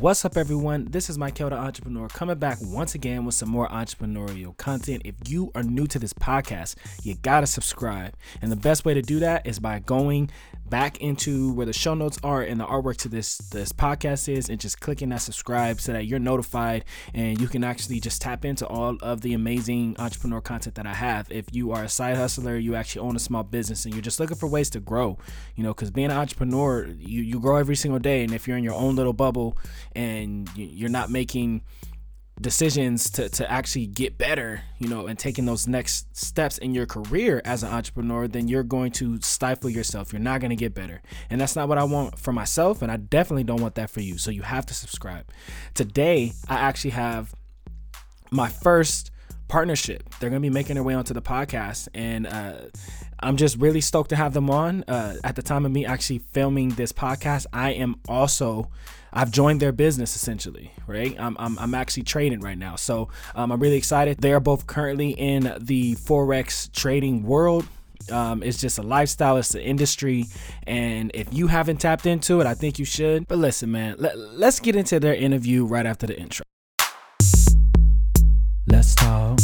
What's up, everyone? This is Michael the Entrepreneur coming back once again with some more entrepreneurial content. If you are new to this podcast, you gotta subscribe. And the best way to do that is by going back into where the show notes are and the artwork to this this podcast is and just clicking that subscribe so that you're notified and you can actually just tap into all of the amazing entrepreneur content that I have. If you are a side hustler, you actually own a small business and you're just looking for ways to grow, you know, because being an entrepreneur, you, you grow every single day. And if you're in your own little bubble and you're not making decisions to, to actually get better, you know, and taking those next steps in your career as an entrepreneur, then you're going to stifle yourself. You're not going to get better. And that's not what I want for myself. And I definitely don't want that for you. So you have to subscribe. Today, I actually have my first partnership. They're going to be making their way onto the podcast. And uh, I'm just really stoked to have them on. Uh, at the time of me actually filming this podcast, I am also I've joined their business essentially, right? I'm, I'm, I'm actually trading right now. So um, I'm really excited. They are both currently in the Forex trading world. Um, it's just a lifestyle, it's an industry. And if you haven't tapped into it, I think you should. But listen, man, let, let's get into their interview right after the intro. Let's talk.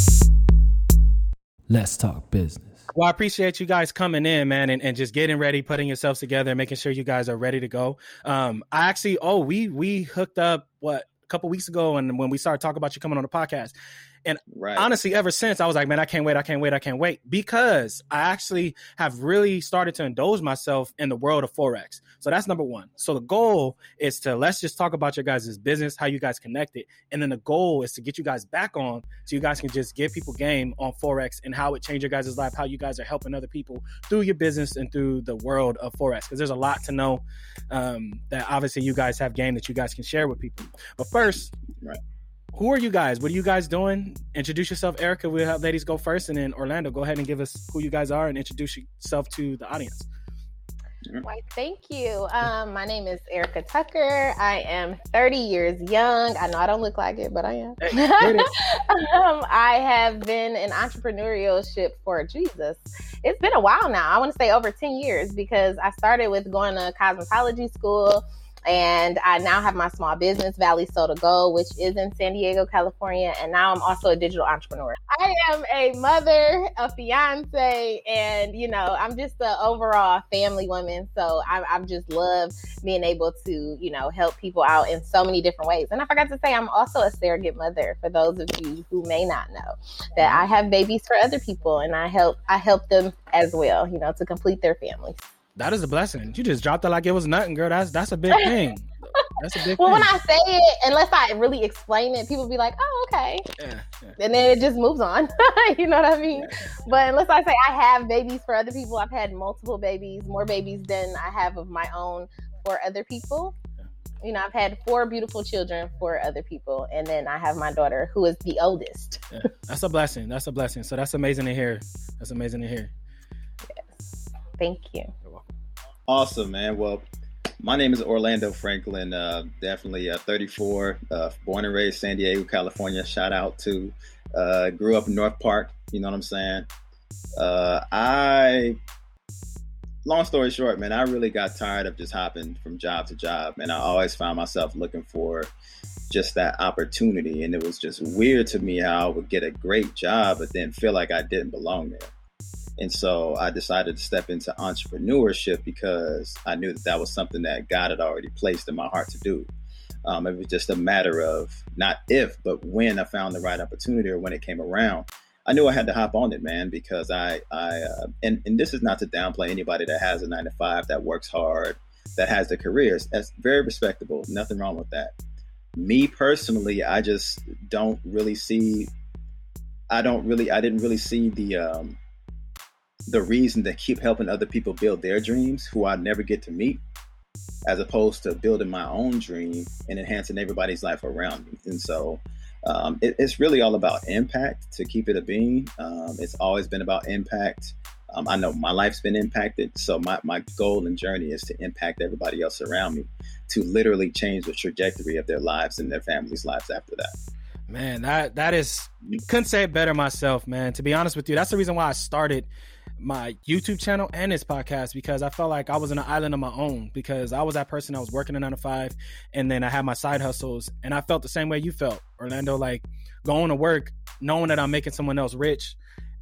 Let's talk business. Well, I appreciate you guys coming in, man, and, and just getting ready, putting yourselves together, making sure you guys are ready to go. Um, I actually, oh, we we hooked up what a couple weeks ago, and when we started talking about you coming on the podcast, and right. honestly, ever since I was like, man, I can't wait, I can't wait, I can't wait, because I actually have really started to indulge myself in the world of forex. So that's number one. So the goal is to let's just talk about your guys' business, how you guys connected, and then the goal is to get you guys back on so you guys can just give people game on forex and how it changed your guys' life, how you guys are helping other people through your business and through the world of forex. Because there's a lot to know um, that obviously you guys have game that you guys can share with people. But first, right who are you guys? What are you guys doing? Introduce yourself, Erica. We'll have ladies go first, and then Orlando, go ahead and give us who you guys are and introduce yourself to the audience. Why, thank you. Um, my name is Erica Tucker. I am 30 years young. I know I don't look like it, but I am. um, I have been in entrepreneurship for Jesus. It's been a while now. I want to say over 10 years because I started with going to cosmetology school and I now have my small business, Valley Soda Gold, which is in San Diego, California. And now I'm also a digital entrepreneur. I am a mother, a fiance, and you know, I'm just an overall family woman. So I, I just love being able to, you know, help people out in so many different ways. And I forgot to say, I'm also a surrogate mother. For those of you who may not know, that I have babies for other people, and I help I help them as well, you know, to complete their families. That is a blessing. You just dropped it like it was nothing, girl. That's that's a big thing. That's a big. Thing. Well, thing. when I say it, unless I really explain it, people be like, "Oh, okay," yeah, yeah. and then it just moves on. you know what I mean? Yeah. But unless I say I have babies for other people, I've had multiple babies, more babies than I have of my own for other people. You know, I've had four beautiful children for other people, and then I have my daughter who is the oldest. That's a blessing. That's a blessing. So that's amazing to hear. That's amazing to hear. Yes. Thank you. Awesome, man. Well, my name is Orlando Franklin. Uh, definitely uh, 34, uh, born and raised San Diego, California. Shout out to, uh, grew up in North Park. You know what I'm saying? Uh, I, long story short, man, I really got tired of just hopping from job to job, and I always found myself looking for just that opportunity. And it was just weird to me how I would get a great job, but then feel like I didn't belong there. And so I decided to step into entrepreneurship because I knew that that was something that God had already placed in my heart to do. Um, it was just a matter of not if, but when I found the right opportunity or when it came around. I knew I had to hop on it, man, because I, I, uh, and, and this is not to downplay anybody that has a nine to five, that works hard, that has the careers. That's very respectable. Nothing wrong with that. Me personally, I just don't really see, I don't really, I didn't really see the, um, the reason to keep helping other people build their dreams who I never get to meet, as opposed to building my own dream and enhancing everybody's life around me. And so um, it, it's really all about impact to keep it a being. Um, it's always been about impact. Um, I know my life's been impacted. So my, my goal and journey is to impact everybody else around me to literally change the trajectory of their lives and their families' lives after that. Man, that that is couldn't say it better myself, man. To be honest with you, that's the reason why I started my YouTube channel and this podcast because I felt like I was in an island of my own because I was that person that was working a nine to five and then I had my side hustles and I felt the same way you felt, Orlando, like going to work, knowing that I'm making someone else rich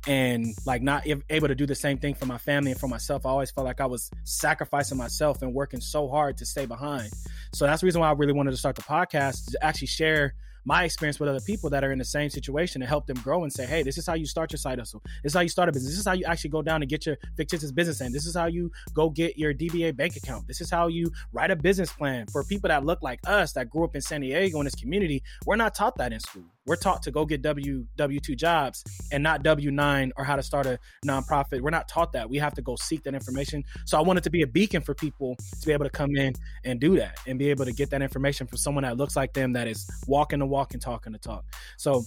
and like not able to do the same thing for my family and for myself. I always felt like I was sacrificing myself and working so hard to stay behind. So that's the reason why I really wanted to start the podcast to actually share my experience with other people that are in the same situation to help them grow and say, hey, this is how you start your side hustle. This is how you start a business. This is how you actually go down and get your fictitious business name. This is how you go get your DBA bank account. This is how you write a business plan for people that look like us that grew up in San Diego in this community. We're not taught that in school. We're taught to go get W W two jobs and not W nine or how to start a nonprofit. We're not taught that. We have to go seek that information. So I wanted to be a beacon for people to be able to come in and do that and be able to get that information from someone that looks like them that is walking the walk and talking the talk. So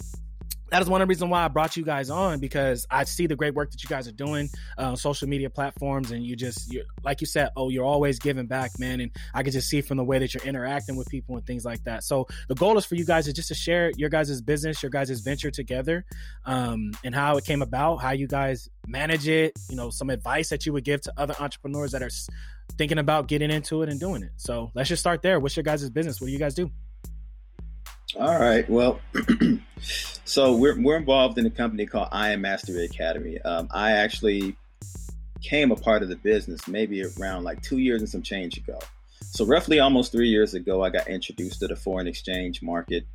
that is one of the reasons why I brought you guys on because I see the great work that you guys are doing uh, on social media platforms, and you just, like you said, oh, you're always giving back, man, and I can just see from the way that you're interacting with people and things like that. So the goal is for you guys is just to share your guys' business, your guys' venture together, um, and how it came about, how you guys manage it, you know, some advice that you would give to other entrepreneurs that are thinking about getting into it and doing it. So let's just start there. What's your guys' business? What do you guys do? All right. Well, so we're we're involved in a company called I Am Mastery Academy. Um, I actually came a part of the business maybe around like two years and some change ago. So roughly almost three years ago, I got introduced to the foreign exchange market.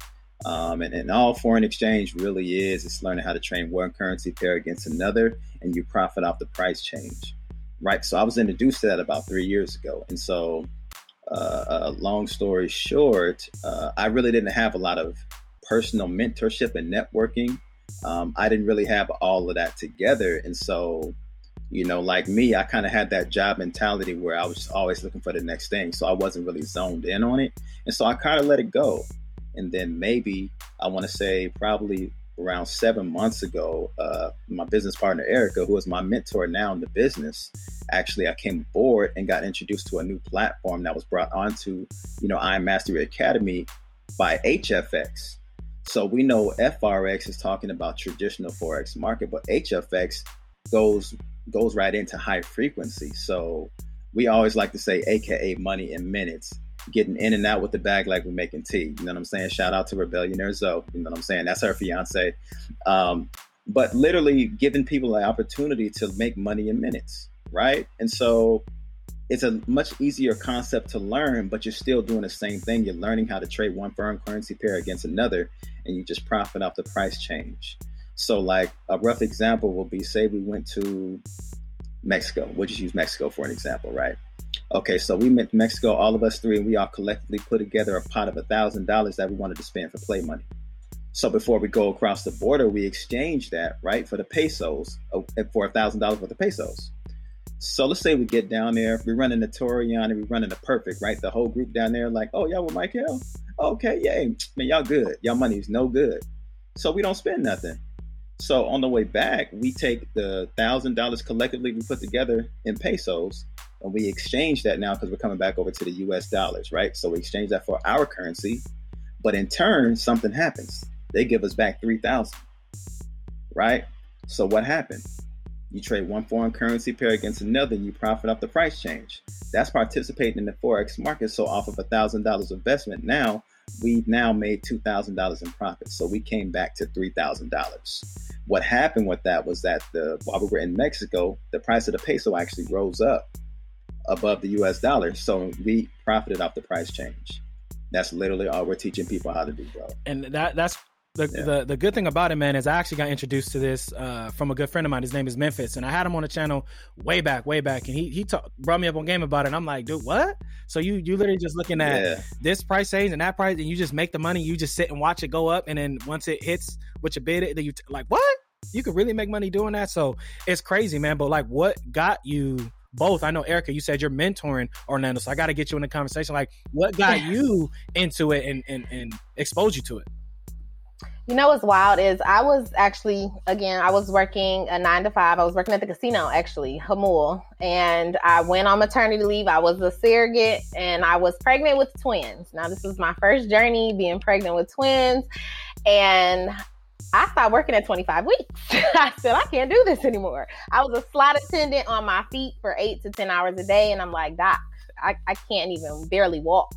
Um, and, and all foreign exchange really is is learning how to trade one currency pair against another, and you profit off the price change, right? So I was introduced to that about three years ago, and so uh, long story short, uh, I really didn't have a lot of personal mentorship and networking. Um, I didn't really have all of that together. And so, you know, like me, I kind of had that job mentality where I was always looking for the next thing. So I wasn't really zoned in on it. And so I kind of let it go. And then maybe I want to say probably around seven months ago, uh, my business partner Erica, who is my mentor now in the business, actually I came aboard and got introduced to a new platform that was brought onto, you know, I Mastery Academy by HFX. So we know FRX is talking about traditional forex market, but HFX goes goes right into high frequency. So we always like to say, AKA money in minutes getting in and out with the bag like we're making tea. You know what I'm saying? Shout out to Rebellionaire Zoe. You know what I'm saying? That's her fiance. Um, but literally giving people the opportunity to make money in minutes, right? And so it's a much easier concept to learn, but you're still doing the same thing. You're learning how to trade one firm currency pair against another, and you just profit off the price change. So, like a rough example will be say we went to Mexico. We'll just use Mexico for an example, right? Okay, so we went to Mexico, all of us three, and we all collectively put together a pot of a thousand dollars that we wanted to spend for play money. So before we go across the border, we exchange that right for the pesos, uh, for a thousand dollars worth of pesos. So let's say we get down there, we run in the Torian and we run in the perfect, right? The whole group down there, like, oh y'all with Michael? Okay, yay, man, y'all good. Y'all money is no good. So we don't spend nothing. So on the way back, we take the thousand dollars collectively we put together in pesos and we exchange that now because we're coming back over to the US dollars, right? So we exchange that for our currency, but in turn, something happens. They give us back 3000 right? So what happened? You trade one foreign currency pair against another, and you profit off the price change. That's participating in the forex market. So off of a thousand dollars investment, now we've now made two thousand dollars in profit. So we came back to three thousand dollars. What happened with that was that the while we were in Mexico, the price of the peso actually rose up above the US dollar. So we profited off the price change. That's literally all we're teaching people how to do, bro. And that that's the, yeah. the the good thing about it, man, is I actually got introduced to this uh, from a good friend of mine. His name is Memphis, and I had him on the channel way back, way back, and he he talk, brought me up on game about it. And I'm like, dude, what? So you you literally just looking at yeah. this price change and that price, and you just make the money. You just sit and watch it go up, and then once it hits what you bid, it, then you t- like what? You could really make money doing that. So it's crazy, man. But like, what got you? both. I know Erica, you said you're mentoring Orlando, so I got to get you in the conversation. Like, what got you into it and, and and exposed you to it? You know what's wild is I was actually again I was working a nine to five. I was working at the casino actually, Jamul, and I went on maternity leave. I was a surrogate and I was pregnant with twins. Now this was my first journey being pregnant with twins, and I stopped working at 25 weeks. I said, I can't do this anymore. I was a slot attendant on my feet for eight to 10 hours a day. And I'm like, Doc, I, I can't even barely walk.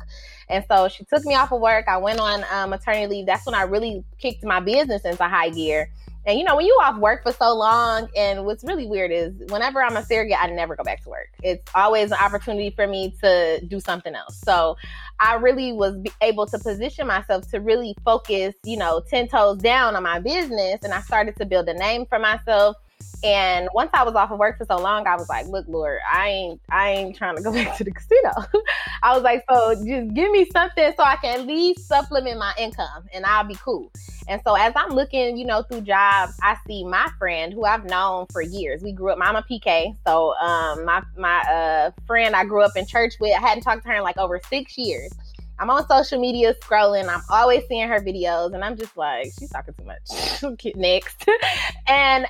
And so she took me off of work. I went on um, maternity leave. That's when I really kicked my business into high gear. And you know, when you off work for so long, and what's really weird is whenever I'm a surrogate, I never go back to work. It's always an opportunity for me to do something else. So I really was able to position myself to really focus, you know, 10 toes down on my business. And I started to build a name for myself. And once I was off of work for so long, I was like, look, Lord, I ain't I ain't trying to go back to the casino. I was like, so just give me something so I can at least supplement my income and I'll be cool. And so as I'm looking, you know, through jobs, I see my friend who I've known for years. We grew up, Mama PK. So um my my uh friend I grew up in church with, I hadn't talked to her in like over six years. I'm on social media scrolling. I'm always seeing her videos, and I'm just like, she's talking too much. Next. and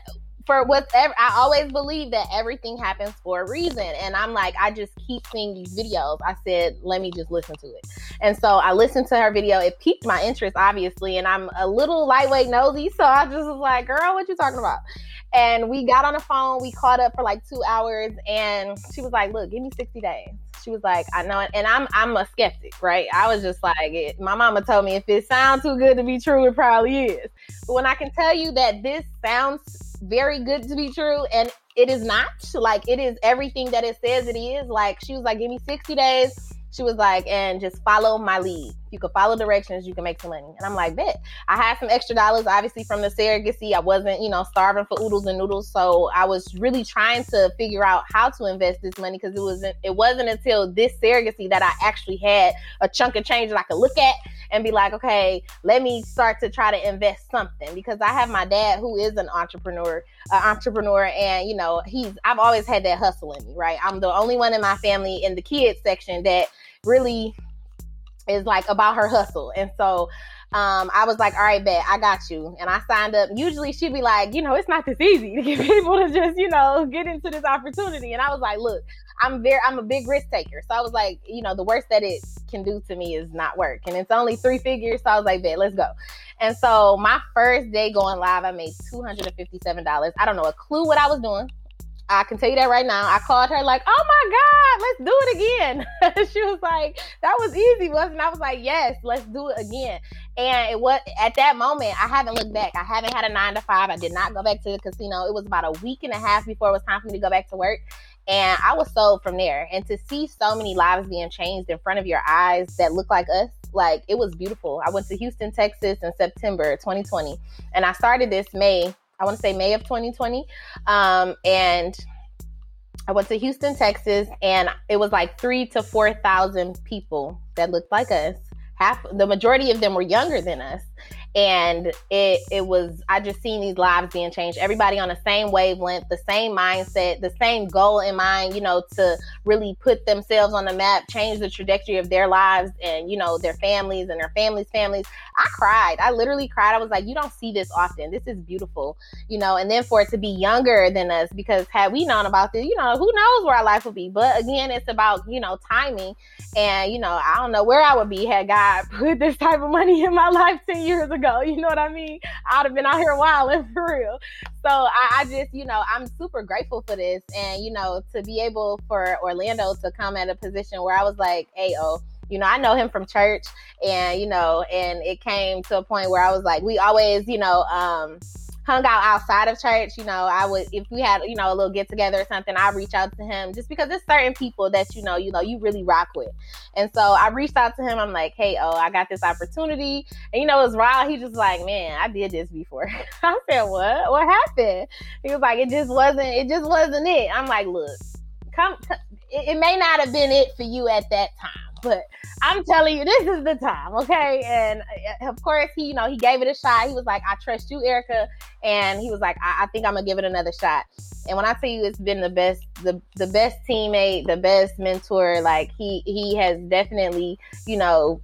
for whatever I always believe that everything happens for a reason. And I'm like, I just keep seeing these videos. I said, let me just listen to it. And so I listened to her video. It piqued my interest, obviously. And I'm a little lightweight nosy. So I just was like, girl, what you talking about? And we got on the phone, we caught up for like two hours, and she was like, Look, give me 60 days. She was like, I know it. And I'm I'm a skeptic, right? I was just like, it, my mama told me if it sounds too good to be true, it probably is. But when I can tell you that this sounds very good to be true and it is not. Like it is everything that it says it is. Like she was like give me 60 days. She was like, and just follow my lead. You could follow directions, you can make some money. And I'm like, bet. I had some extra dollars, obviously, from the surrogacy. I wasn't, you know, starving for oodles and noodles. So I was really trying to figure out how to invest this money because it wasn't it wasn't until this surrogacy that I actually had a chunk of change that I could look at and be like, okay, let me start to try to invest something. Because I have my dad who is an entrepreneur, entrepreneur, and you know, he's I've always had that hustle in me, right? I'm the only one in my family in the kids section that really is like about her hustle. And so um, I was like, all right, bet, I got you. And I signed up. Usually she'd be like, you know, it's not this easy to get people to just, you know, get into this opportunity. And I was like, look, I'm very, I'm a big risk taker. So I was like, you know, the worst that it can do to me is not work. And it's only three figures. So I was like, bet, let's go. And so my first day going live, I made $257. I don't know a clue what I was doing. I can tell you that right now. I called her like, "Oh my god, let's do it again." she was like, "That was easy, wasn't?" I was like, "Yes, let's do it again." And it was at that moment. I haven't looked back. I haven't had a nine to five. I did not go back to the casino. It was about a week and a half before it was time for me to go back to work. And I was sold from there. And to see so many lives being changed in front of your eyes that look like us, like it was beautiful. I went to Houston, Texas in September 2020, and I started this May I want to say May of 2020. Um, and I went to Houston, Texas, and it was like three to 4,000 people that looked like us. Half, the majority of them were younger than us and it it was I just seen these lives being changed. Everybody on the same wavelength, the same mindset, the same goal in mind, you know, to really put themselves on the map, change the trajectory of their lives and you know their families and their families' families. I cried. I literally cried. I was like, you don't see this often. This is beautiful, you know. And then for it to be younger than us, because had we known about this, you know, who knows where our life would be. But again, it's about you know timing, and you know, I don't know where I would be had God put this type of money in my life ten years ago ago. You know what I mean? I'd have been out here wilding for real. So I, I, just, you know, I'm super grateful for this. And, you know, to be able for Orlando to come at a position where I was like, hey, oh, you know, I know him from church and, you know, and it came to a point where I was like, we always, you know, um, hung out outside of church, you know, I would if we had, you know, a little get together or something, I reach out to him just because there's certain people that you know, you know, you really rock with. And so I reached out to him. I'm like, hey, oh, I got this opportunity. And you know, it was wild. He just like, man, I did this before. I said, what? What happened? He was like, it just wasn't, it just wasn't it. I'm like, look, come, come it, it may not have been it for you at that time but I'm telling you, this is the time, okay? And uh, of course, he, you know, he gave it a shot. He was like, I trust you, Erica. And he was like, I, I think I'm gonna give it another shot. And when I tell you it's been the best, the the best teammate, the best mentor, like he he has definitely, you know,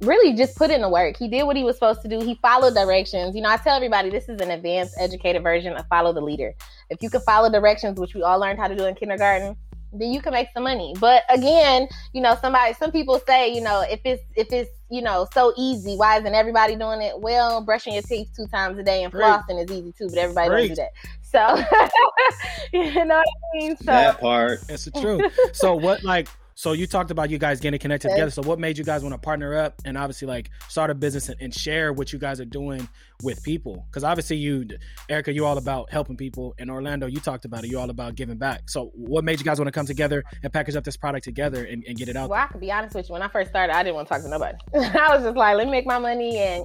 really just put in the work. He did what he was supposed to do. He followed directions. You know, I tell everybody this is an advanced educated version of follow the leader. If you can follow directions, which we all learned how to do in kindergarten, then you can make some money. But again, you know, somebody, some people say, you know, if it's if it's you know so easy, why isn't everybody doing it? Well, brushing your teeth two times a day and flossing is easy too, but everybody Great. doesn't do that. So you know what I mean. So that part, that's the truth. so what like so you talked about you guys getting connected okay. together. So what made you guys want to partner up and obviously like start a business and, and share what you guys are doing with people? Because obviously you, Erica, you're all about helping people. And Orlando, you talked about it. You're all about giving back. So what made you guys want to come together and package up this product together and, and get it out? Well, there? I can be honest with you. When I first started, I didn't want to talk to nobody. I was just like, let me make my money and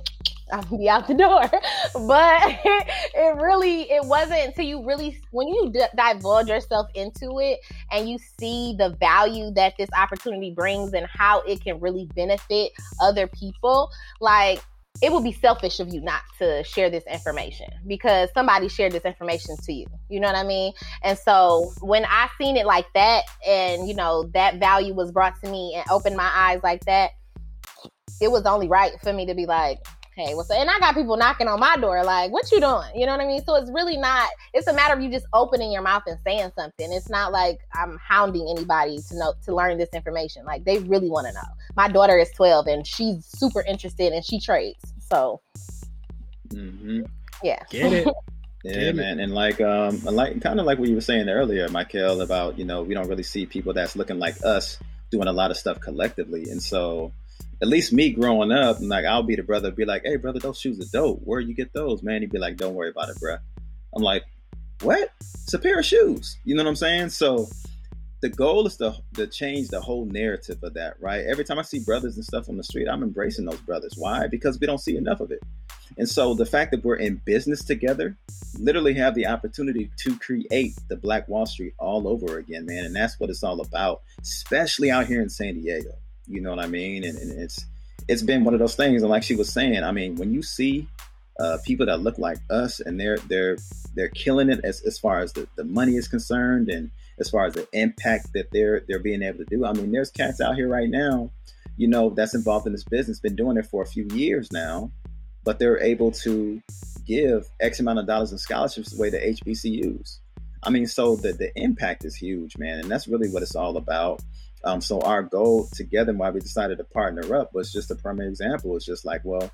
I'll be out the door. But it really, it wasn't until you really, when you d- divulge yourself into it and you see the value that this opportunity brings and how it can really benefit other people, like it would be selfish of you not to share this information because somebody shared this information to you. You know what I mean? And so when I seen it like that and, you know, that value was brought to me and opened my eyes like that, it was only right for me to be like, hey, what's up? And I got people knocking on my door, like, what you doing? You know what I mean? So it's really not, it's a matter of you just opening your mouth and saying something. It's not like I'm hounding anybody to know, to learn this information. Like they really want to know. My daughter is 12 and she's super interested and she trades. So, mm-hmm. yeah. Get it. Yeah, man, and like, um, like kind of like what you were saying earlier, Michael, about you know we don't really see people that's looking like us doing a lot of stuff collectively, and so at least me growing up, and like I'll be the brother, be like, "Hey, brother, those shoes are dope. Where you get those, man?" He'd be like, "Don't worry about it, bro." I'm like, "What? It's a pair of shoes." You know what I'm saying? So the goal is to to change the whole narrative of that, right? Every time I see brothers and stuff on the street, I'm embracing those brothers. Why? Because we don't see enough of it. And so the fact that we're in business together, literally have the opportunity to create the Black Wall Street all over again, man. And that's what it's all about, especially out here in San Diego. You know what I mean? And, and it's it's been one of those things. And like she was saying, I mean, when you see uh, people that look like us and they're they're they're killing it as, as far as the, the money is concerned and as far as the impact that they're they're being able to do. I mean, there's cats out here right now, you know, that's involved in this business, been doing it for a few years now, but they're able to give X amount of dollars in scholarships away to HBCUs. I mean, so the the impact is huge, man, and that's really what it's all about. Um, so our goal together, why we decided to partner up, was just a primary example. It's just like, well,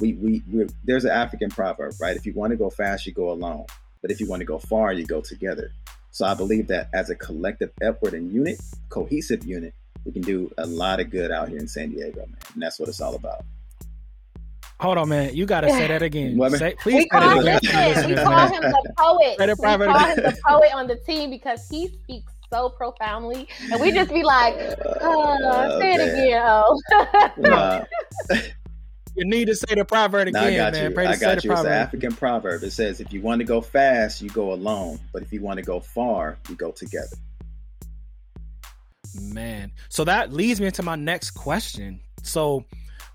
we we there's an African proverb, right? If you want to go fast, you go alone, but if you want to go far, you go together. So I believe that as a collective effort and unit, cohesive unit, we can do a lot of good out here in San Diego, man. And that's what it's all about. Hold on, man. You gotta say that again. say, please. We call, listen, we call him the poet. We call him the poet on the team because he speaks so profoundly, and we just be like, uh, oh, say it again, oh. you need to say the proverb again, I got man. You. I got you. It's an African proverb. It says, "If you want to go fast, you go alone, but if you want to go far, you go together." Man, so that leads me into my next question. So,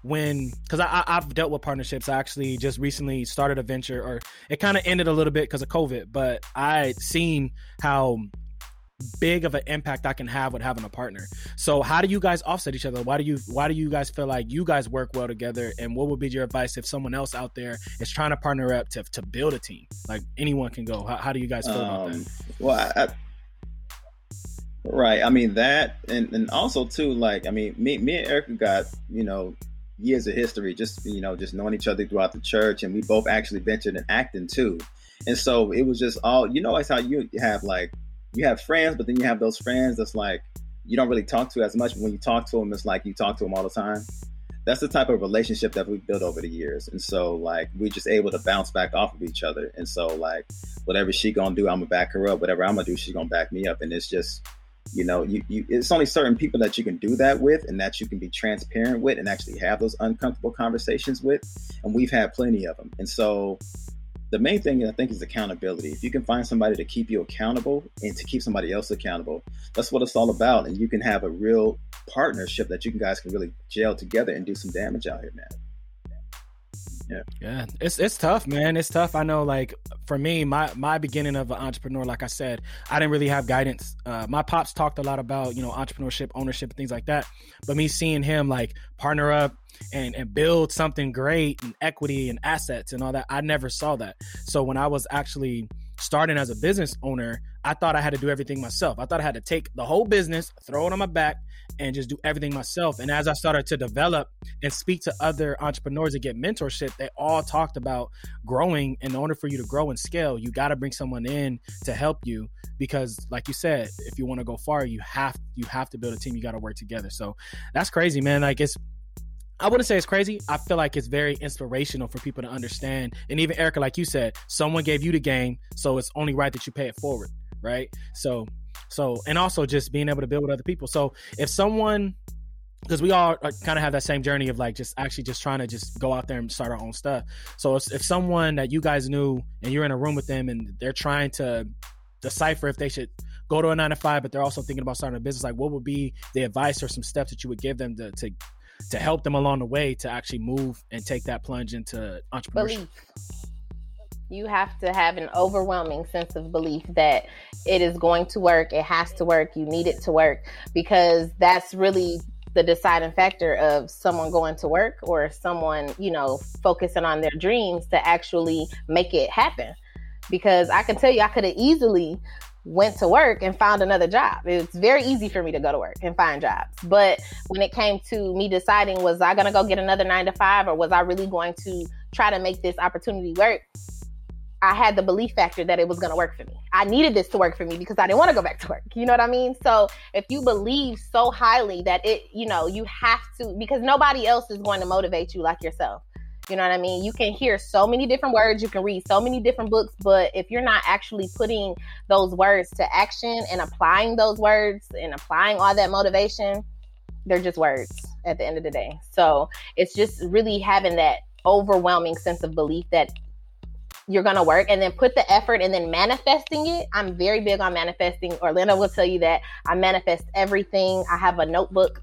when because I, I've dealt with partnerships. I actually just recently started a venture, or it kind of ended a little bit because of COVID. But I seen how big of an impact I can have with having a partner. So how do you guys offset each other? Why do you why do you guys feel like you guys work well together? And what would be your advice if someone else out there is trying to partner up to, to build a team? Like anyone can go. How, how do you guys feel um, about that? Um, well, I, right. I mean that, and and also too, like I mean, me me and Erica got you know years of history, just you know, just knowing each other throughout the church, and we both actually ventured in acting too. And so it was just all you know. It's how you have like you have friends, but then you have those friends that's like you don't really talk to as much. But when you talk to them, it's like you talk to them all the time. That's the type of relationship that we've built over the years, and so like we're just able to bounce back off of each other. And so like whatever she gonna do, I'm gonna back her up. Whatever I'm gonna do, she's gonna back me up. And it's just you know, you, you it's only certain people that you can do that with, and that you can be transparent with, and actually have those uncomfortable conversations with. And we've had plenty of them. And so the main thing I think is accountability. If you can find somebody to keep you accountable and to keep somebody else accountable, that's what it's all about. And you can have a real partnership that you guys can really gel together and do some damage out here, man. Yeah. Yeah. It's it's tough, man. It's tough. I know like for me, my my beginning of an entrepreneur, like I said, I didn't really have guidance. Uh, my pops talked a lot about, you know, entrepreneurship, ownership, things like that. But me seeing him like partner up and, and build something great and equity and assets and all that, I never saw that. So when I was actually starting as a business owner, I thought I had to do everything myself. I thought I had to take the whole business, throw it on my back, and just do everything myself. And as I started to develop and speak to other entrepreneurs and get mentorship, they all talked about growing. In order for you to grow and scale, you got to bring someone in to help you because, like you said, if you want to go far, you have you have to build a team. You got to work together. So that's crazy, man. Like it's I wouldn't say it's crazy. I feel like it's very inspirational for people to understand. And even Erica, like you said, someone gave you the game, so it's only right that you pay it forward, right? So, so, and also just being able to build with other people. So, if someone, because we all kind of have that same journey of like just actually just trying to just go out there and start our own stuff. So, if, if someone that you guys knew and you're in a room with them and they're trying to decipher if they should go to a nine to five, but they're also thinking about starting a business, like what would be the advice or some steps that you would give them to, to to help them along the way to actually move and take that plunge into entrepreneurship? Belief. You have to have an overwhelming sense of belief that it is going to work, it has to work, you need it to work, because that's really the deciding factor of someone going to work or someone, you know, focusing on their dreams to actually make it happen. Because I can tell you, I could have easily went to work and found another job. It's very easy for me to go to work and find jobs. But when it came to me deciding, was I going to go get another nine to five or was I really going to try to make this opportunity work? I had the belief factor that it was going to work for me. I needed this to work for me because I didn't want to go back to work. You know what I mean? So if you believe so highly that it, you know, you have to, because nobody else is going to motivate you like yourself. You know what I mean? You can hear so many different words, you can read so many different books, but if you're not actually putting those words to action and applying those words and applying all that motivation, they're just words at the end of the day. So it's just really having that overwhelming sense of belief that you're going to work and then put the effort and then manifesting it. I'm very big on manifesting. Orlando will tell you that I manifest everything. I have a notebook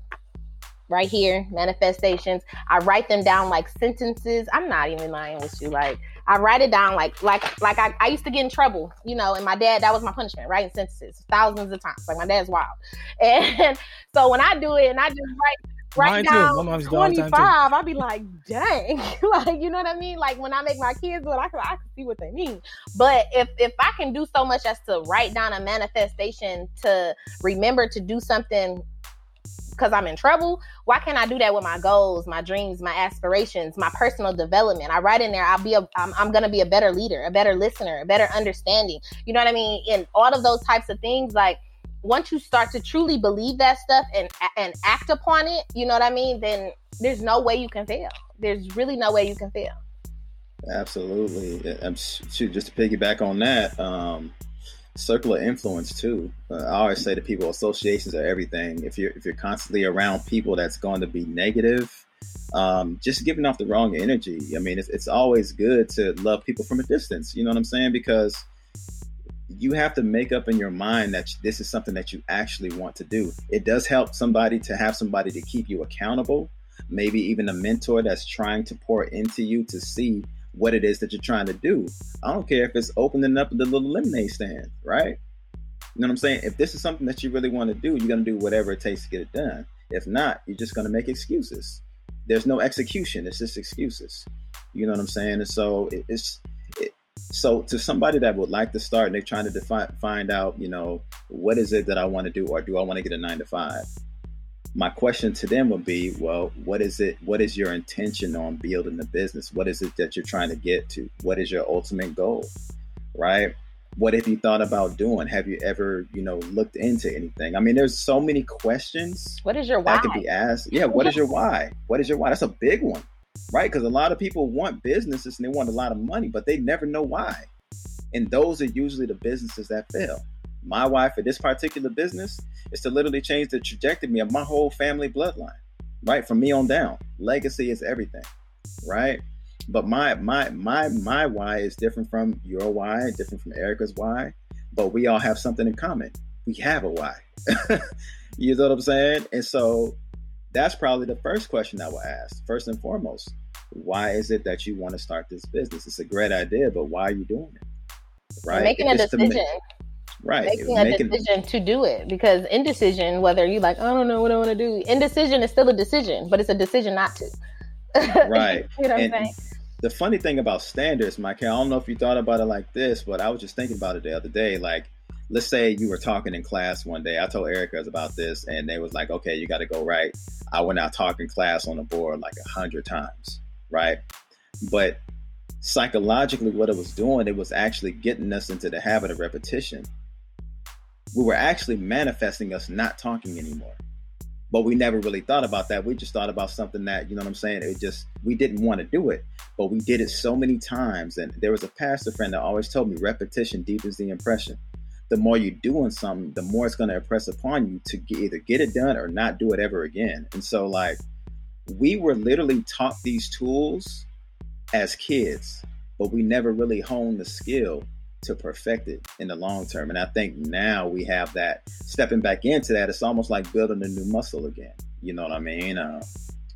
right here, manifestations. I write them down like sentences. I'm not even lying with you. Like I write it down like like like I, I used to get in trouble, you know, and my dad, that was my punishment, writing sentences thousands of times. Like my dad's wild. And so when I do it and I just write right now 25 i'll be like dang like you know what i mean like when i make my kids do it I can, I can see what they mean but if if i can do so much as to write down a manifestation to remember to do something because I'm in trouble. Why can't I do that with my goals, my dreams, my aspirations, my personal development? I write in there, I'll be a, I'm, I'm going to be a better leader, a better listener, a better understanding. You know what I mean? And all of those types of things, like once you start to truly believe that stuff and and act upon it, you know what I mean? Then there's no way you can fail. There's really no way you can fail. Absolutely. I'm shoot, just to piggyback on that. Um, circle of influence too. Uh, I always say to people, associations are everything. If you're if you're constantly around people that's going to be negative, um, just giving off the wrong energy. I mean, it's, it's always good to love people from a distance. You know what I'm saying? Because you have to make up in your mind that this is something that you actually want to do. It does help somebody to have somebody to keep you accountable, maybe even a mentor that's trying to pour into you to see what it is that you're trying to do. I don't care if it's opening up the little lemonade stand, right? You know what I'm saying? If this is something that you really want to do, you're going to do whatever it takes to get it done. If not, you're just going to make excuses. There's no execution, it's just excuses. You know what I'm saying? And so it's it, so to somebody that would like to start and they're trying to define, find out, you know, what is it that I want to do or do I want to get a 9 to 5? my question to them would be, well, what is it? What is your intention on building the business? What is it that you're trying to get to? What is your ultimate goal? Right? What have you thought about doing? Have you ever, you know, looked into anything? I mean, there's so many questions. What is your why? That can be asked. Yeah, what is your why? What is your why? That's a big one, right? Because a lot of people want businesses and they want a lot of money, but they never know why. And those are usually the businesses that fail my why for this particular business is to literally change the trajectory of my whole family bloodline, right? From me on down. Legacy is everything, right? But my my my my why is different from your why, different from Erica's why, but we all have something in common. We have a why. you know what I'm saying? And so that's probably the first question I will ask. First and foremost, why is it that you want to start this business? It's a great idea, but why are you doing it? Right? Making a decision right making a making... decision to do it because indecision whether you like i don't know what i want to do indecision is still a decision but it's a decision not to right you know what and, i'm saying the funny thing about standards, Mike, I don't know if you thought about it like this, but I was just thinking about it the other day. Like, let's say you were talking in class one day. I told Erica about this, and they was like, "Okay, you got to go right." I went out talking class on the board like a hundred times, right? But psychologically, what it was doing, it was actually getting us into the habit of repetition. We were actually manifesting us not talking anymore but we never really thought about that. We just thought about something that, you know what I'm saying? It just, we didn't want to do it, but we did it so many times. And there was a pastor friend that always told me repetition deepens the impression. The more you're doing something, the more it's going to impress upon you to get, either get it done or not do it ever again. And so, like, we were literally taught these tools as kids, but we never really honed the skill to perfect it in the long term. And I think now we have that stepping back into that. It's almost like building a new muscle again. You know what I mean? Uh,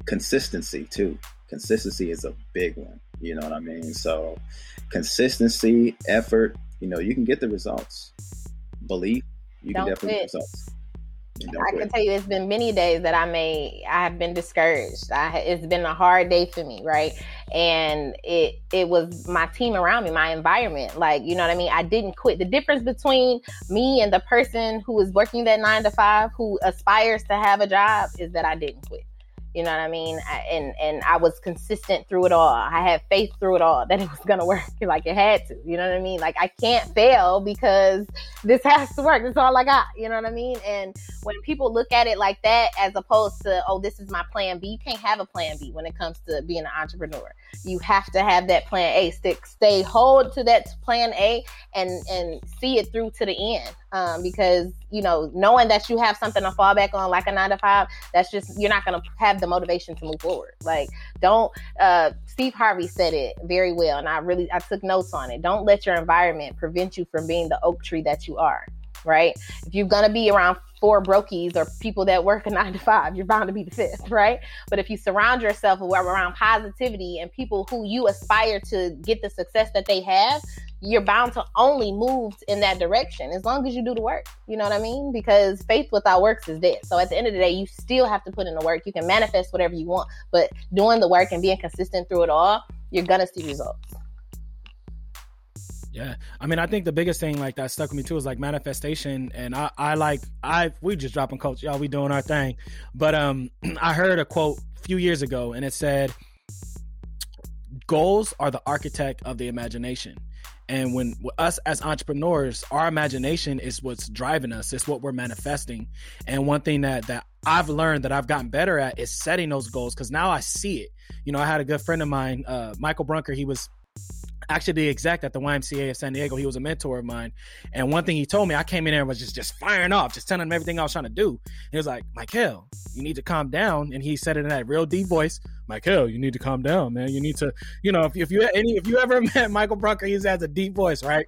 consistency too. Consistency is a big one. You know what I mean? So consistency, effort. You know, you can get the results. Belief, you Don't can definitely quit. get results. I can tell you, it's been many days that I may I have been discouraged. I, it's been a hard day for me, right? And it it was my team around me, my environment. Like you know what I mean. I didn't quit. The difference between me and the person who is working that nine to five, who aspires to have a job, is that I didn't quit. You know what I mean? I, and and I was consistent through it all. I had faith through it all that it was gonna work. Like it had to. You know what I mean? Like I can't fail because this has to work. That's all I got. You know what I mean? And when people look at it like that, as opposed to oh, this is my plan B, you can't have a plan B when it comes to being an entrepreneur. You have to have that plan A. Stick, stay, hold to that plan A, and and see it through to the end um, because you know knowing that you have something to fall back on like a nine to five that's just you're not going to have the motivation to move forward. Like don't uh, steve harvey said it very well and i really i took notes on it. Don't let your environment prevent you from being the oak tree that you are right? If you're going to be around four brokies or people that work a nine to five you're bound to be the fifth right? But if you surround yourself around positivity and people who you aspire to get the success that they have you're bound to only move in that direction as long as you do the work. You know what I mean? Because faith without works is dead. So at the end of the day, you still have to put in the work. You can manifest whatever you want, but doing the work and being consistent through it all, you're gonna see results. Yeah. I mean, I think the biggest thing like that stuck with me too is like manifestation. And I, I like, I, we just dropping coach, y'all, we doing our thing. But, um, I heard a quote a few years ago and it said, goals are the architect of the imagination. And when us as entrepreneurs, our imagination is what's driving us. It's what we're manifesting. And one thing that that I've learned that I've gotten better at is setting those goals because now I see it. You know, I had a good friend of mine, uh, Michael Brunker. He was actually the exec at the YMCA of San Diego. He was a mentor of mine. And one thing he told me, I came in there and was just, just firing off, just telling him everything I was trying to do. He was like, Michael, you need to calm down. And he said it in that real deep voice, Michael, you need to calm down, man. You need to, you know, if, if you any if you ever met Michael Brunker, he has a deep voice, right?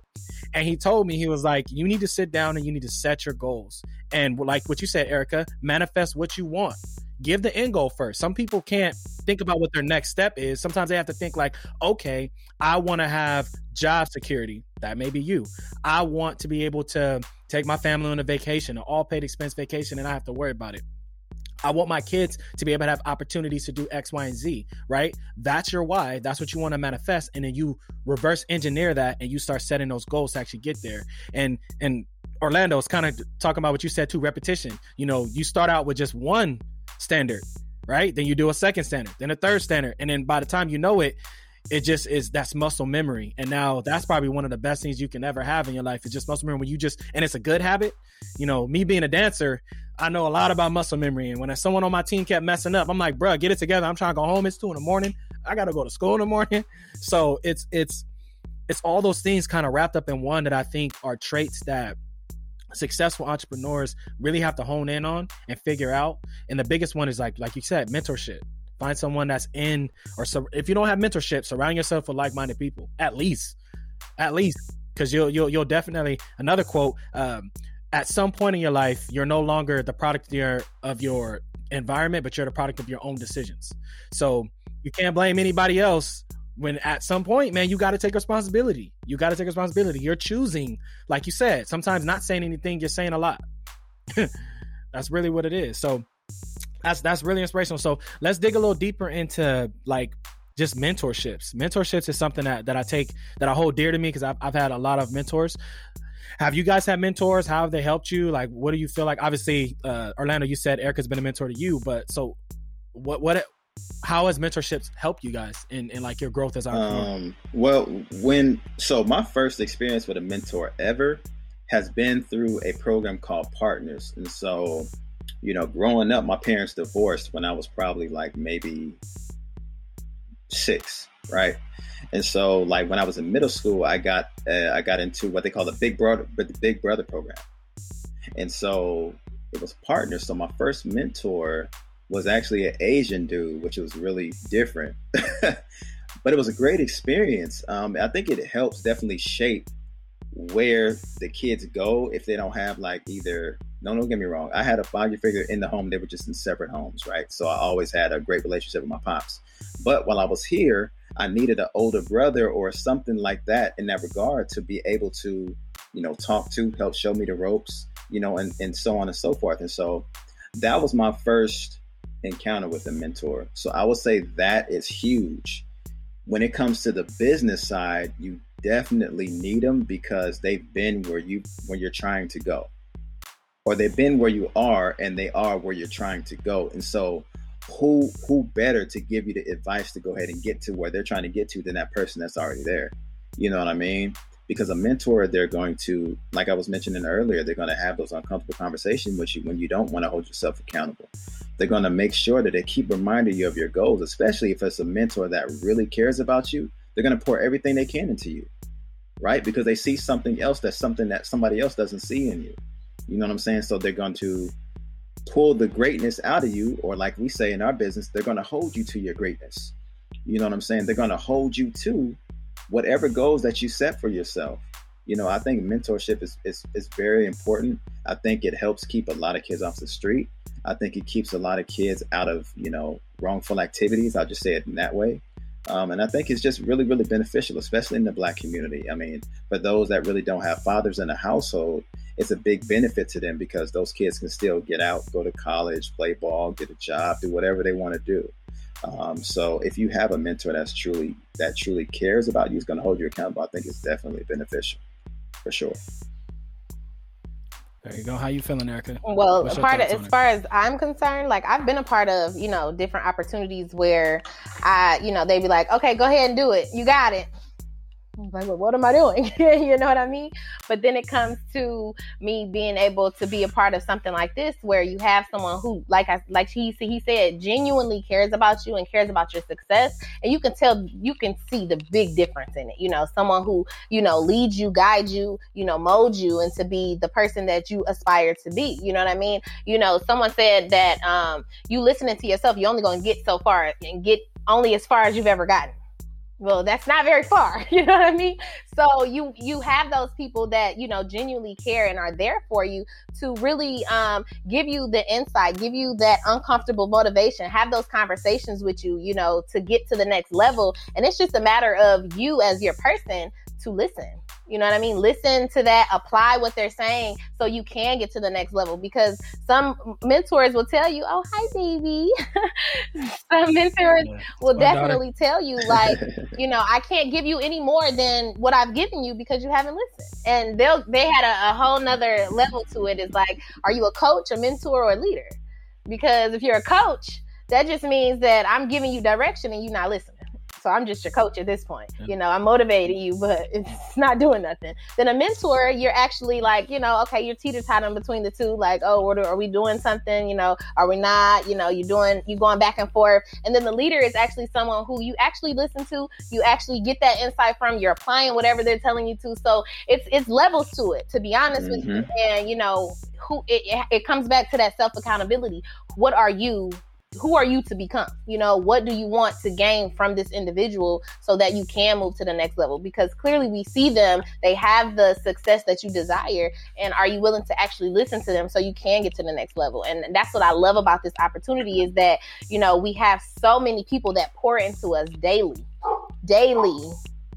And he told me, he was like, you need to sit down and you need to set your goals. And like what you said, Erica, manifest what you want give the end goal first. Some people can't think about what their next step is. Sometimes they have to think like, okay, I want to have job security. That may be you. I want to be able to take my family on a vacation, an all paid expense vacation, and I have to worry about it. I want my kids to be able to have opportunities to do X, Y, and Z, right? That's your why. That's what you want to manifest. And then you reverse engineer that and you start setting those goals to actually get there. And and Orlando is kind of talking about what you said too, repetition. You know, you start out with just one standard, right? Then you do a second standard, then a third standard. And then by the time you know it, it just is that's muscle memory. And now that's probably one of the best things you can ever have in your life is just muscle memory when you just and it's a good habit. You know, me being a dancer, I know a lot about muscle memory. And when someone on my team kept messing up, I'm like, bro, get it together. I'm trying to go home. It's two in the morning. I gotta go to school in the morning. So it's it's it's all those things kind of wrapped up in one that I think are traits that successful entrepreneurs really have to hone in on and figure out. And the biggest one is like, like you said, mentorship. Find someone that's in, or if you don't have mentorship, surround yourself with like-minded people. At least, at least, because you'll you'll you'll definitely another quote. Um, at some point in your life, you're no longer the product of your of your environment, but you're the product of your own decisions. So you can't blame anybody else when at some point, man, you got to take responsibility. You got to take responsibility. You're choosing, like you said, sometimes not saying anything, you're saying a lot. that's really what it is. So that's that's really inspirational. So let's dig a little deeper into like just mentorships. Mentorships is something that, that I take that I hold dear to me because I've, I've had a lot of mentors. Have you guys had mentors? How have they helped you? Like, what do you feel like? Obviously, uh, Orlando, you said Erica's been a mentor to you, but so what? What? How has mentorships helped you guys in, in like your growth as entrepreneur? Um, well, when so my first experience with a mentor ever has been through a program called Partners, and so you know, growing up, my parents divorced when I was probably like maybe six, right? And so, like when I was in middle school, I got uh, I got into what they call the Big Brother, but the Big Brother program, and so it was partners. So my first mentor was actually an Asian dude, which was really different, but it was a great experience. Um, I think it helps definitely shape where the kids go if they don't have like either no don't get me wrong i had a father figure in the home they were just in separate homes right? So i always had a great relationship with my pops. But while i was here i needed an older brother or something like that in that regard to be able to you know talk to help show me the ropes you know and, and so on and so forth. And so that was my first encounter with a mentor. So i would say that is huge. When it comes to the business side you definitely need them because they've been where you where you're trying to go. Or they've been where you are and they are where you're trying to go. And so who who better to give you the advice to go ahead and get to where they're trying to get to than that person that's already there? You know what i mean? Because a mentor they're going to like i was mentioning earlier they're going to have those uncomfortable conversations with you when you don't want to hold yourself accountable they're going to make sure that they keep reminding you of your goals especially if it's a mentor that really cares about you they're going to pour everything they can into you, right? Because they see something else that's something that somebody else doesn't see in you. You know what I'm saying? So they're going to pull the greatness out of you, or like we say in our business, they're going to hold you to your greatness. You know what I'm saying? They're going to hold you to whatever goals that you set for yourself. You know, I think mentorship is, is, is very important. I think it helps keep a lot of kids off the street. I think it keeps a lot of kids out of, you know, wrongful activities. I'll just say it in that way. Um, and I think it's just really, really beneficial, especially in the black community. I mean, for those that really don't have fathers in the household, it's a big benefit to them because those kids can still get out, go to college, play ball, get a job, do whatever they want to do. Um, so if you have a mentor that's truly that truly cares about you, is going to hold you accountable, I think it's definitely beneficial for sure. There you go. How you feeling, Ericka? Well, part of, as far as I'm concerned, like I've been a part of, you know, different opportunities where I, you know, they'd be like, okay, go ahead and do it. You got it like, well, what am I doing? you know what I mean? But then it comes to me being able to be a part of something like this, where you have someone who, like I, like he he said, genuinely cares about you and cares about your success, and you can tell, you can see the big difference in it. You know, someone who you know leads you, guides you, you know, molds you into be the person that you aspire to be. You know what I mean? You know, someone said that um, you listening to yourself, you're only going to get so far and get only as far as you've ever gotten well that's not very far you know what i mean? So you you have those people that you know genuinely care and are there for you to really um, give you the insight give you that uncomfortable motivation have those conversations with you you know to get to the next level. And it's just a matter of you as your person to listen you know what I mean? Listen to that, apply what they're saying so you can get to the next level because some mentors will tell you, Oh, hi, baby. some mentors yeah. will definitely daughter. tell you, like, you know, I can't give you any more than what I've given you because you haven't listened. And they'll, they had a, a whole nother level to it. It's like, are you a coach, a mentor, or a leader? Because if you're a coach, that just means that I'm giving you direction and you're not listening. So I'm just your coach at this point. You know, I'm motivating you, but it's not doing nothing. Then a mentor, you're actually like, you know, okay, you're teeter tottering between the two. Like, oh, are we doing something? You know, are we not? You know, you're doing, you're going back and forth. And then the leader is actually someone who you actually listen to. You actually get that insight from. You're applying whatever they're telling you to. So it's it's levels to it. To be honest mm-hmm. with you, mm-hmm. and you know, who it, it comes back to that self accountability. What are you? Who are you to become? You know, what do you want to gain from this individual so that you can move to the next level? Because clearly we see them, they have the success that you desire. And are you willing to actually listen to them so you can get to the next level? And that's what I love about this opportunity is that, you know, we have so many people that pour into us daily, daily.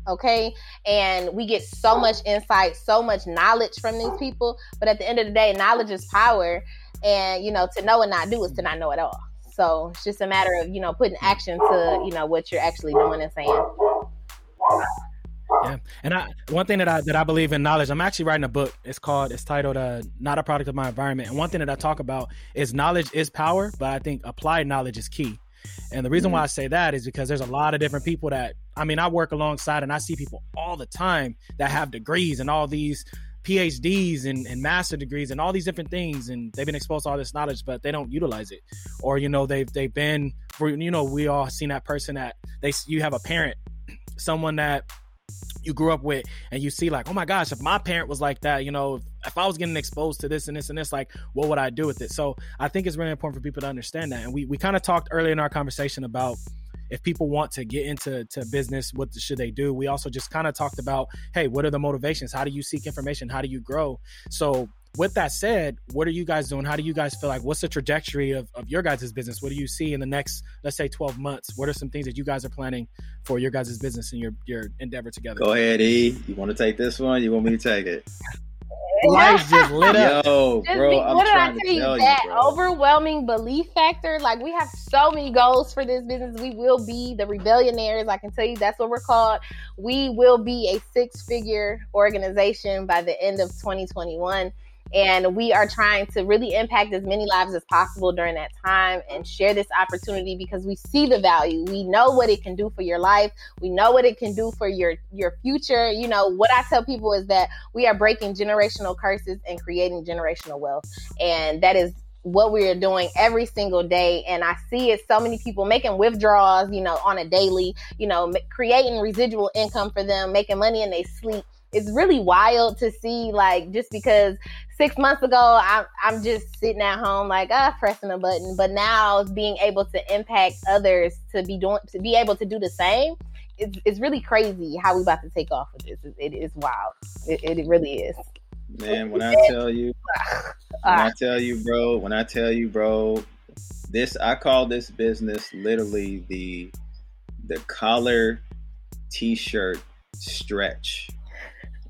Okay. And we get so much insight, so much knowledge from these people. But at the end of the day, knowledge is power. And, you know, to know and not do is to not know at all. So it's just a matter of, you know, putting action to, you know, what you're actually doing and saying. Yeah, and I one thing that I that I believe in knowledge. I'm actually writing a book. It's called it's titled uh, "Not a Product of My Environment." And one thing that I talk about is knowledge is power, but I think applied knowledge is key. And the reason why I say that is because there's a lot of different people that I mean I work alongside and I see people all the time that have degrees and all these PhDs and, and master degrees and all these different things and they've been exposed to all this knowledge but they don't utilize it. Or you know they've they've been you know we all seen that person that they you have a parent someone that you grew up with and you see like oh my gosh if my parent was like that you know if, if i was getting exposed to this and this and this like what would i do with it? So i think it's really important for people to understand that and we, we kind of talked earlier in our conversation about if people want to get into to business what should they do we also just kind of talked about hey what are the motivations how do you seek information how do you grow so with that said, what are you guys doing? How do you guys feel like? What's the trajectory of, of your guys' business? What do you see in the next, let's say, 12 months? What are some things that you guys are planning for your guys' business and your, your endeavor together? Go ahead, E. You want to take this one? You want me to take it? Lights just lit up. Yo, bro, be, I'm what did I tell you? Tell that you, overwhelming belief factor. Like we have so many goals for this business. We will be the rebellionaires. I can tell you that's what we're called. We will be a six-figure organization by the end of 2021 and we are trying to really impact as many lives as possible during that time and share this opportunity because we see the value. We know what it can do for your life. We know what it can do for your your future. You know, what I tell people is that we are breaking generational curses and creating generational wealth. And that is what we are doing every single day and i see it so many people making withdrawals you know on a daily you know creating residual income for them making money in their sleep it's really wild to see like just because six months ago I'm, I'm just sitting at home like ah pressing a button. But now being able to impact others to be doing to be able to do the same it's, it's really crazy how we about to take off with this. It, it is wild. It, it really is. Man when i tell you when i tell you bro when i tell you bro this i call this business literally the the collar t-shirt stretch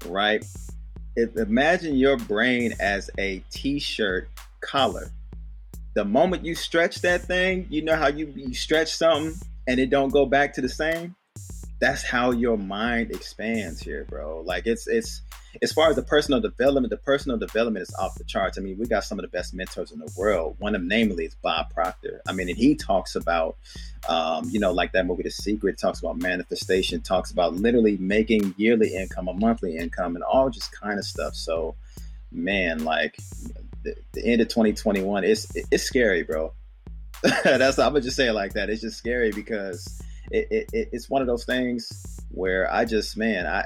right? If, imagine your brain as a t-shirt collar. The moment you stretch that thing, you know how you, you stretch something and it don't go back to the same. That's how your mind expands here, bro. Like it's it's as far as the personal development, the personal development is off the charts. I mean, we got some of the best mentors in the world. One of them, namely, is Bob Proctor. I mean, and he talks about, um, you know, like that movie, The Secret, talks about manifestation, talks about literally making yearly income, a monthly income, and all just kind of stuff. So, man, like the, the end of 2021, it's it's scary, bro. That's I'm gonna just say it like that. It's just scary because it, it, it's one of those things where I just, man, I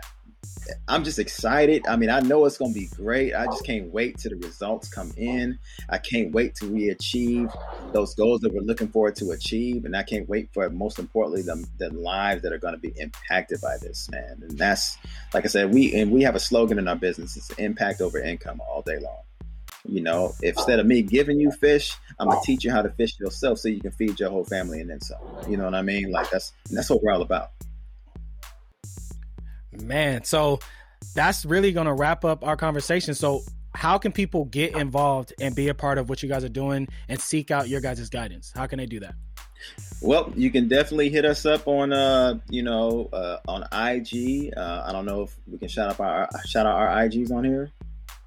I'm just excited. I mean, I know it's going to be great. I just can't wait till the results come in. I can't wait to we achieve those goals that we're looking forward to achieve. And I can't wait for, most importantly, the, the lives that are going to be impacted by this, man. And that's, like I said, we, and we have a slogan in our business. It's impact over income all day long. You know, instead of me giving you fish, I'm gonna teach you how to fish yourself so you can feed your whole family and then some. You know what I mean? Like that's that's what we're all about. Man, so that's really going to wrap up our conversation. So, how can people get involved and be a part of what you guys are doing and seek out your guys' guidance? How can they do that? Well, you can definitely hit us up on, uh, you know, uh, on IG. Uh, I don't know if we can shout out our shout out our IGs on here.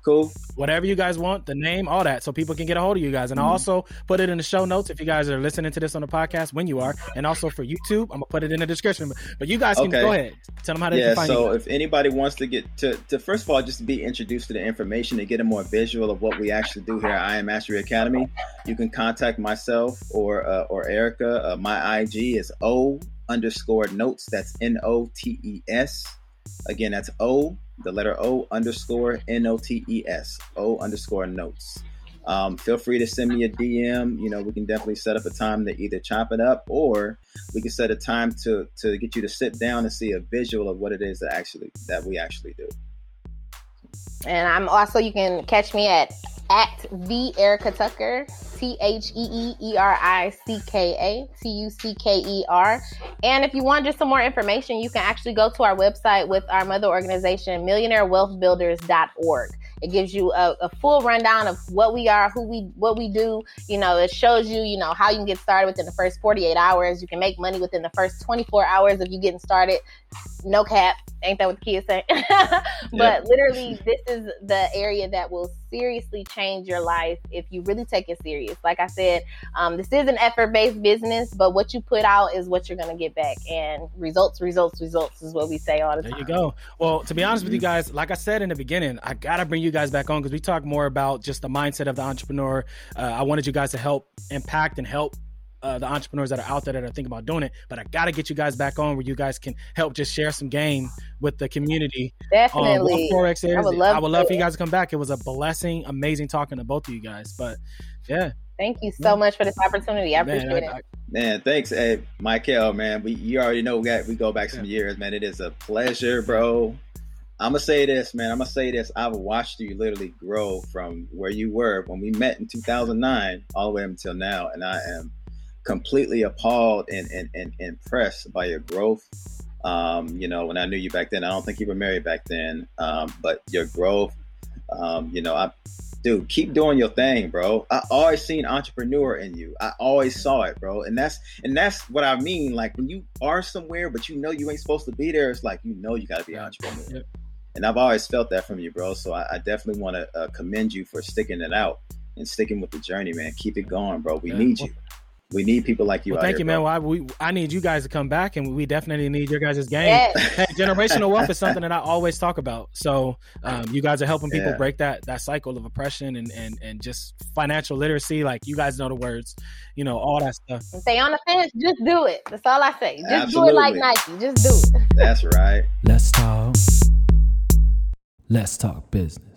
Cool. Whatever you guys want, the name, all that, so people can get a hold of you guys. And mm-hmm. I also put it in the show notes if you guys are listening to this on the podcast when you are, and also for YouTube, I'm gonna put it in the description. But you guys can okay. go ahead, tell them how they yeah, can find so you. So if anybody wants to get to, to first of all just be introduced to the information and get a more visual of what we actually do here at IM Mastery Academy, you can contact myself or uh, or Ericka. Uh, my IG is O underscore notes. That's N O T E S. Again, that's O the letter O underscore N O T E S, O underscore notes. Um, feel free to send me a DM. You know, we can definitely set up a time to either chop it up or we can set a time to to get you to sit down and see a visual of what it is that actually that we actually do. And I'm also you can catch me at at the Ericka Tucker, T H E E E R I C K A T U C K E R. And if you want just some more information, you can actually go to our website with our mother organization, millionairewealthbuilders.org. It gives you a, a, full rundown of what we are, who we, what we do. You know, it shows you, you know, how you can get started within the first 48 hours. You can make money within the first 24 hours of you getting started. No cap. Ain't that what the kids say? but yeah. literally, this is the area that will seriously change your life if you really take it serious. Like I said, um, this is an effort based business, but what you put out is what you're going to get back. And results, results, results is what we say all the there time. There you go. Well, to be honest with you mm-hmm. guys, like I said in the beginning, I got to bring you guys back on because we talk more about just the mindset of the entrepreneur. Uh, I wanted you guys to help impact and help uh, the entrepreneurs that are out there that are thinking about doing it. But I got to get you guys back on where you guys can help just share some game with the community. Definitely. Um, Forex is. I would love, I would love for you guys to come back. It was a blessing, amazing talking to both of you guys. But yeah. Thank you so much for this opportunity. I man, appreciate I, it. I, man, thanks, hey, Michael. Man, we you already know we got we go back some yeah. years, man. It is a pleasure, bro. I'm gonna say this, man. I'm gonna say this. I've watched you literally grow from where you were when we met in 2009 all the way up until now, and I am completely appalled and, and, and impressed by your growth. Um, you know, when I knew you back then, I don't think you were married back then, um, but your growth, um, you know, I, dude, keep doing your thing, bro. I always seen entrepreneur in you. I always saw it, bro. And that's and that's what I mean. Like when you are somewhere, but you know you ain't supposed to be there, it's like you know you got to be an entrepreneur. Yep. And I've always felt that from you, bro. So I, I definitely want to uh, commend you for sticking it out and sticking with the journey, man. Keep it going, bro. We yeah. need you we need people like you. Well, thank here, you, man. Well, I, we, I need you guys to come back, and we definitely need your guys' game. Yes. Hey, generational wealth is something that I always talk about. So, um, you guys are helping people yeah. break that that cycle of oppression and and and just financial literacy. Like you guys know the words, you know, all that stuff. Stay on the fence. Just do it. That's all I say. Just Absolutely. do it like Nike. Just do it. That's right. Let's talk. Let's talk business.